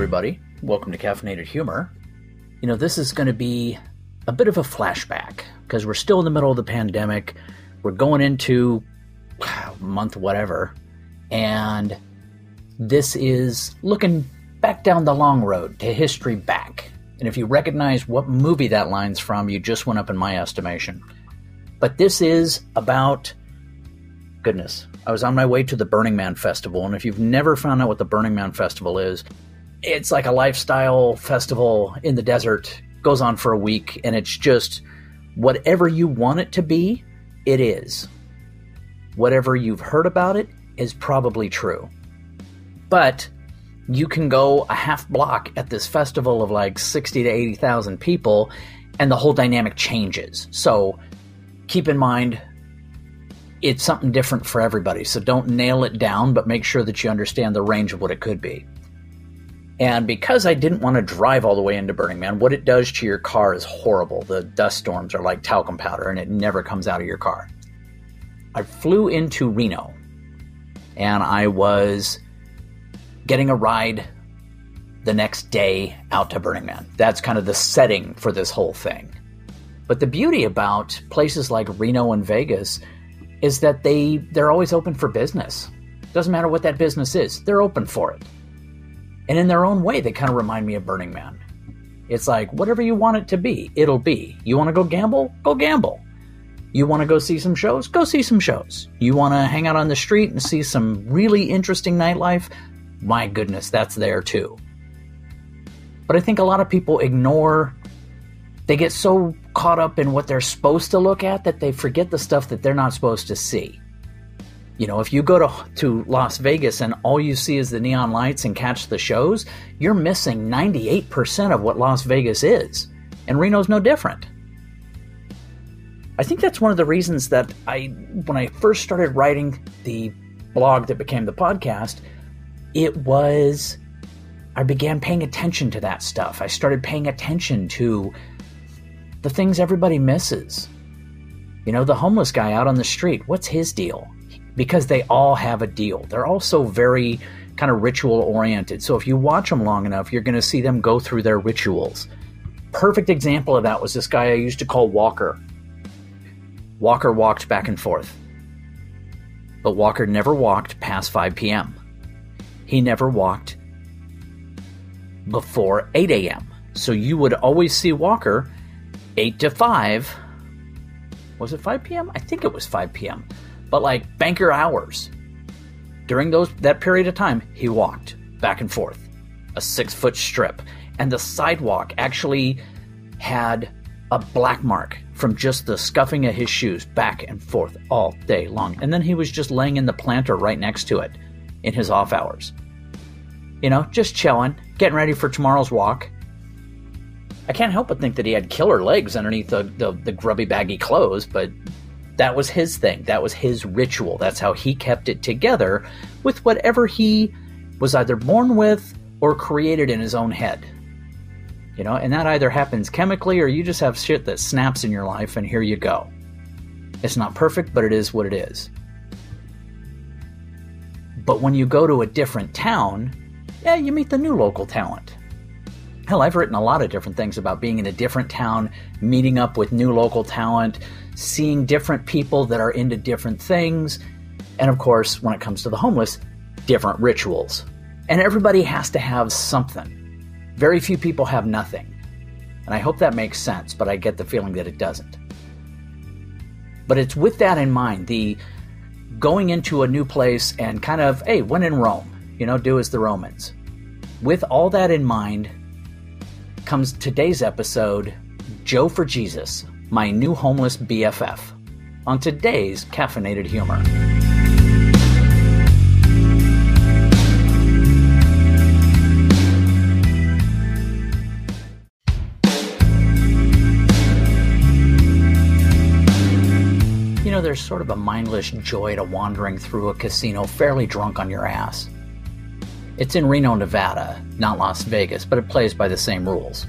everybody. Welcome to Caffeinated Humor. You know, this is going to be a bit of a flashback because we're still in the middle of the pandemic. We're going into month whatever, and this is looking back down the long road to history back. And if you recognize what movie that line's from, you just went up in my estimation. But this is about goodness. I was on my way to the Burning Man Festival, and if you've never found out what the Burning Man Festival is, it's like a lifestyle festival in the desert. Goes on for a week, and it's just whatever you want it to be, it is. Whatever you've heard about it is probably true. But you can go a half block at this festival of like 60 to 80,000 people, and the whole dynamic changes. So keep in mind, it's something different for everybody. So don't nail it down, but make sure that you understand the range of what it could be. And because I didn't want to drive all the way into Burning Man, what it does to your car is horrible. The dust storms are like talcum powder and it never comes out of your car. I flew into Reno and I was getting a ride the next day out to Burning Man. That's kind of the setting for this whole thing. But the beauty about places like Reno and Vegas is that they they're always open for business. Doesn't matter what that business is, they're open for it. And in their own way, they kind of remind me of Burning Man. It's like whatever you want it to be, it'll be. You want to go gamble? Go gamble. You want to go see some shows? Go see some shows. You want to hang out on the street and see some really interesting nightlife? My goodness, that's there too. But I think a lot of people ignore, they get so caught up in what they're supposed to look at that they forget the stuff that they're not supposed to see. You know, if you go to, to Las Vegas and all you see is the neon lights and catch the shows, you're missing 98% of what Las Vegas is. And Reno's no different. I think that's one of the reasons that I, when I first started writing the blog that became the podcast, it was, I began paying attention to that stuff. I started paying attention to the things everybody misses. You know, the homeless guy out on the street, what's his deal? Because they all have a deal. They're also very kind of ritual oriented. So if you watch them long enough, you're going to see them go through their rituals. Perfect example of that was this guy I used to call Walker. Walker walked back and forth. But Walker never walked past 5 p.m. He never walked before 8 a.m. So you would always see Walker 8 to 5. Was it 5 p.m.? I think it was 5 p.m but like banker hours. During those that period of time, he walked back and forth, a six foot strip, and the sidewalk actually had a black mark from just the scuffing of his shoes back and forth all day long. And then he was just laying in the planter right next to it in his off hours. You know, just chilling, getting ready for tomorrow's walk. I can't help but think that he had killer legs underneath the, the, the grubby baggy clothes, but that was his thing. That was his ritual. That's how he kept it together with whatever he was either born with or created in his own head. You know, and that either happens chemically or you just have shit that snaps in your life and here you go. It's not perfect, but it is what it is. But when you go to a different town, yeah, you meet the new local talent. Hell, I've written a lot of different things about being in a different town, meeting up with new local talent, seeing different people that are into different things, and of course, when it comes to the homeless, different rituals. And everybody has to have something. Very few people have nothing. And I hope that makes sense, but I get the feeling that it doesn't. But it's with that in mind, the going into a new place and kind of, hey, when in Rome, you know, do as the Romans. With all that in mind comes today's episode Joe for Jesus my new homeless BFF, on today's Caffeinated Humor. You know, there's sort of a mindless joy to wandering through a casino fairly drunk on your ass. It's in Reno, Nevada, not Las Vegas, but it plays by the same rules.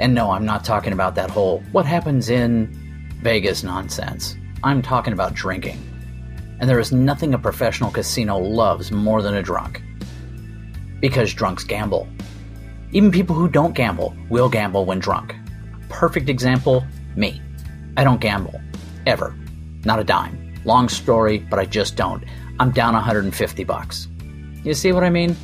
And no, I'm not talking about that whole what happens in Vegas nonsense. I'm talking about drinking. And there is nothing a professional casino loves more than a drunk. because drunks gamble. Even people who don't gamble will gamble when drunk. Perfect example me. I don't gamble. Ever. Not a dime. Long story, but I just don't. I'm down 150 bucks. You see what I mean?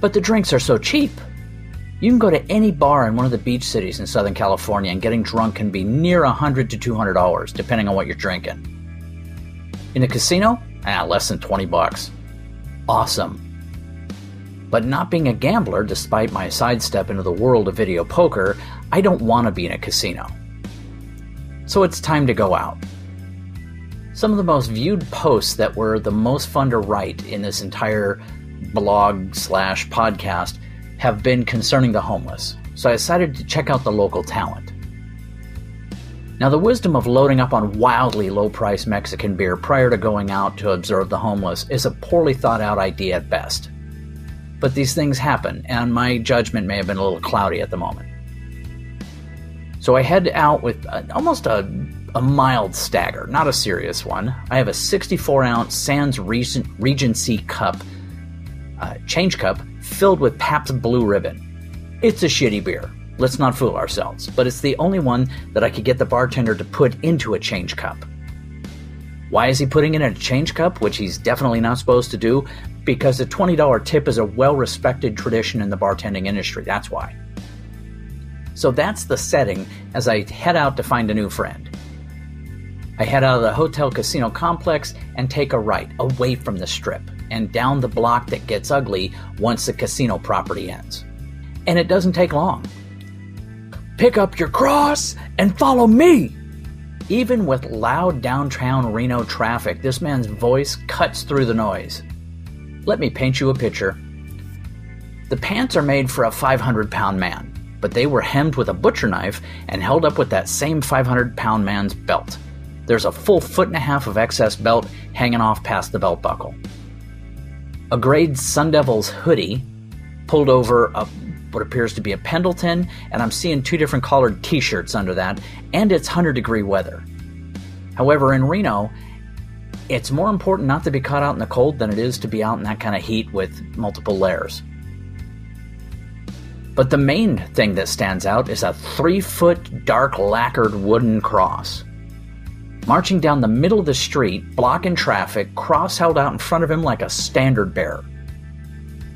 But the drinks are so cheap. You can go to any bar in one of the beach cities in Southern California and getting drunk can be near 100 to 200 dollars depending on what you're drinking. In a casino, ah, less than 20 bucks. Awesome. But not being a gambler, despite my sidestep into the world of video poker, I don't want to be in a casino. So it's time to go out. Some of the most viewed posts that were the most fun to write in this entire blog slash podcast have been concerning the homeless, so I decided to check out the local talent. Now, the wisdom of loading up on wildly low priced Mexican beer prior to going out to observe the homeless is a poorly thought out idea at best. But these things happen, and my judgment may have been a little cloudy at the moment. So I head out with uh, almost a, a mild stagger, not a serious one. I have a 64 ounce Sands Regency cup, uh, change cup, filled with Pabst Blue Ribbon. It's a shitty beer, let's not fool ourselves, but it's the only one that I could get the bartender to put into a change cup. Why is he putting it in a change cup, which he's definitely not supposed to do? Because a $20 tip is a well respected tradition in the bartending industry. That's why. So that's the setting as I head out to find a new friend. I head out of the hotel casino complex and take a right away from the strip and down the block that gets ugly once the casino property ends. And it doesn't take long. Pick up your cross and follow me! Even with loud downtown Reno traffic, this man's voice cuts through the noise. Let me paint you a picture. The pants are made for a 500 pound man, but they were hemmed with a butcher knife and held up with that same 500 pound man's belt. There's a full foot and a half of excess belt hanging off past the belt buckle. A grade Sun Devils hoodie pulled over a what appears to be a Pendleton, and I'm seeing two different colored t shirts under that, and it's 100 degree weather. However, in Reno, it's more important not to be caught out in the cold than it is to be out in that kind of heat with multiple layers. But the main thing that stands out is a three foot dark lacquered wooden cross. Marching down the middle of the street, blocking traffic, cross held out in front of him like a standard bearer.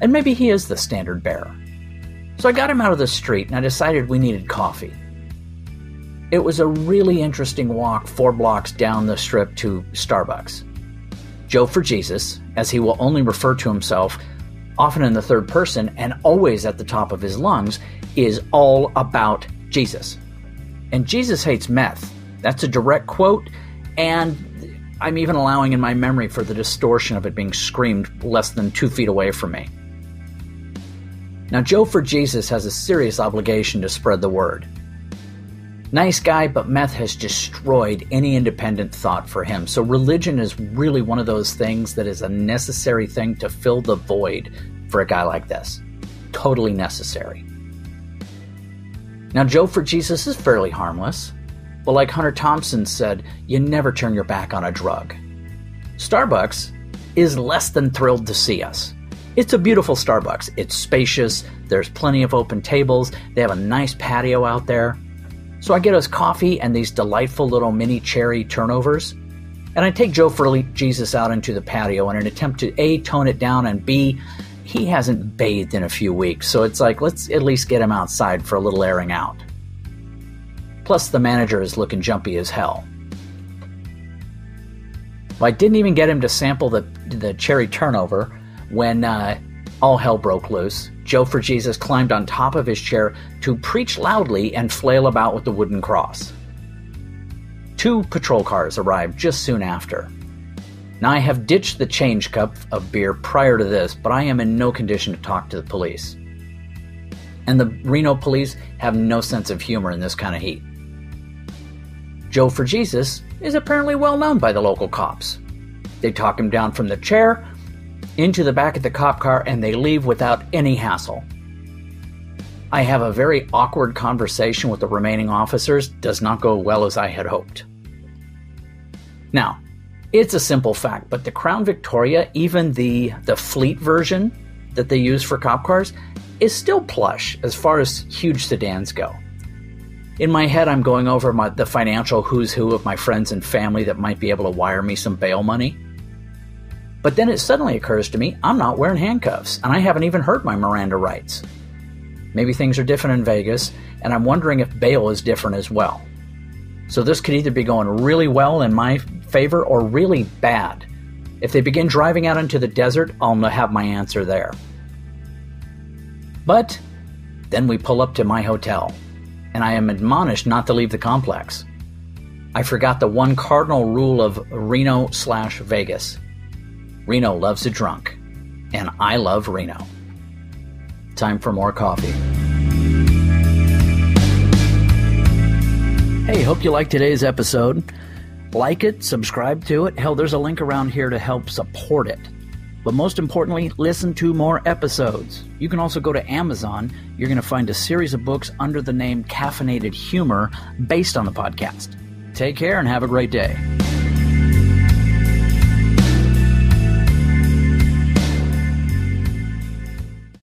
And maybe he is the standard bearer. So I got him out of the street and I decided we needed coffee. It was a really interesting walk four blocks down the strip to Starbucks. Joe for Jesus, as he will only refer to himself, often in the third person and always at the top of his lungs, is all about Jesus. And Jesus hates meth. That's a direct quote, and I'm even allowing in my memory for the distortion of it being screamed less than two feet away from me. Now, Joe for Jesus has a serious obligation to spread the word. Nice guy, but meth has destroyed any independent thought for him. So, religion is really one of those things that is a necessary thing to fill the void for a guy like this. Totally necessary. Now, Joe for Jesus is fairly harmless. But, like Hunter Thompson said, you never turn your back on a drug. Starbucks is less than thrilled to see us. It's a beautiful Starbucks. It's spacious, there's plenty of open tables, they have a nice patio out there. So I get us coffee and these delightful little mini cherry turnovers. And I take Joe for Jesus out into the patio in an attempt to A, tone it down, and B, he hasn't bathed in a few weeks. So it's like, let's at least get him outside for a little airing out. Plus, the manager is looking jumpy as hell. Well, I didn't even get him to sample the, the cherry turnover when uh, all hell broke loose, Joe for Jesus climbed on top of his chair to preach loudly and flail about with the wooden cross. Two patrol cars arrived just soon after. Now, I have ditched the change cup of beer prior to this, but I am in no condition to talk to the police. And the Reno police have no sense of humor in this kind of heat. Joe for Jesus is apparently well known by the local cops. They talk him down from the chair into the back of the cop car and they leave without any hassle. I have a very awkward conversation with the remaining officers, does not go well as I had hoped. Now, it's a simple fact, but the Crown Victoria, even the the fleet version, that they use for cop cars is still plush as far as huge sedans go. In my head, I'm going over my, the financial who's who of my friends and family that might be able to wire me some bail money. But then it suddenly occurs to me I'm not wearing handcuffs, and I haven't even heard my Miranda rights. Maybe things are different in Vegas, and I'm wondering if bail is different as well. So this could either be going really well in my favor or really bad. If they begin driving out into the desert, I'll have my answer there. But then we pull up to my hotel, and I am admonished not to leave the complex. I forgot the one cardinal rule of Reno slash Vegas Reno loves a drunk, and I love Reno. Time for more coffee. Hey, hope you liked today's episode. Like it, subscribe to it. Hell, there's a link around here to help support it. But most importantly, listen to more episodes. You can also go to Amazon. You're going to find a series of books under the name Caffeinated Humor based on the podcast. Take care and have a great day.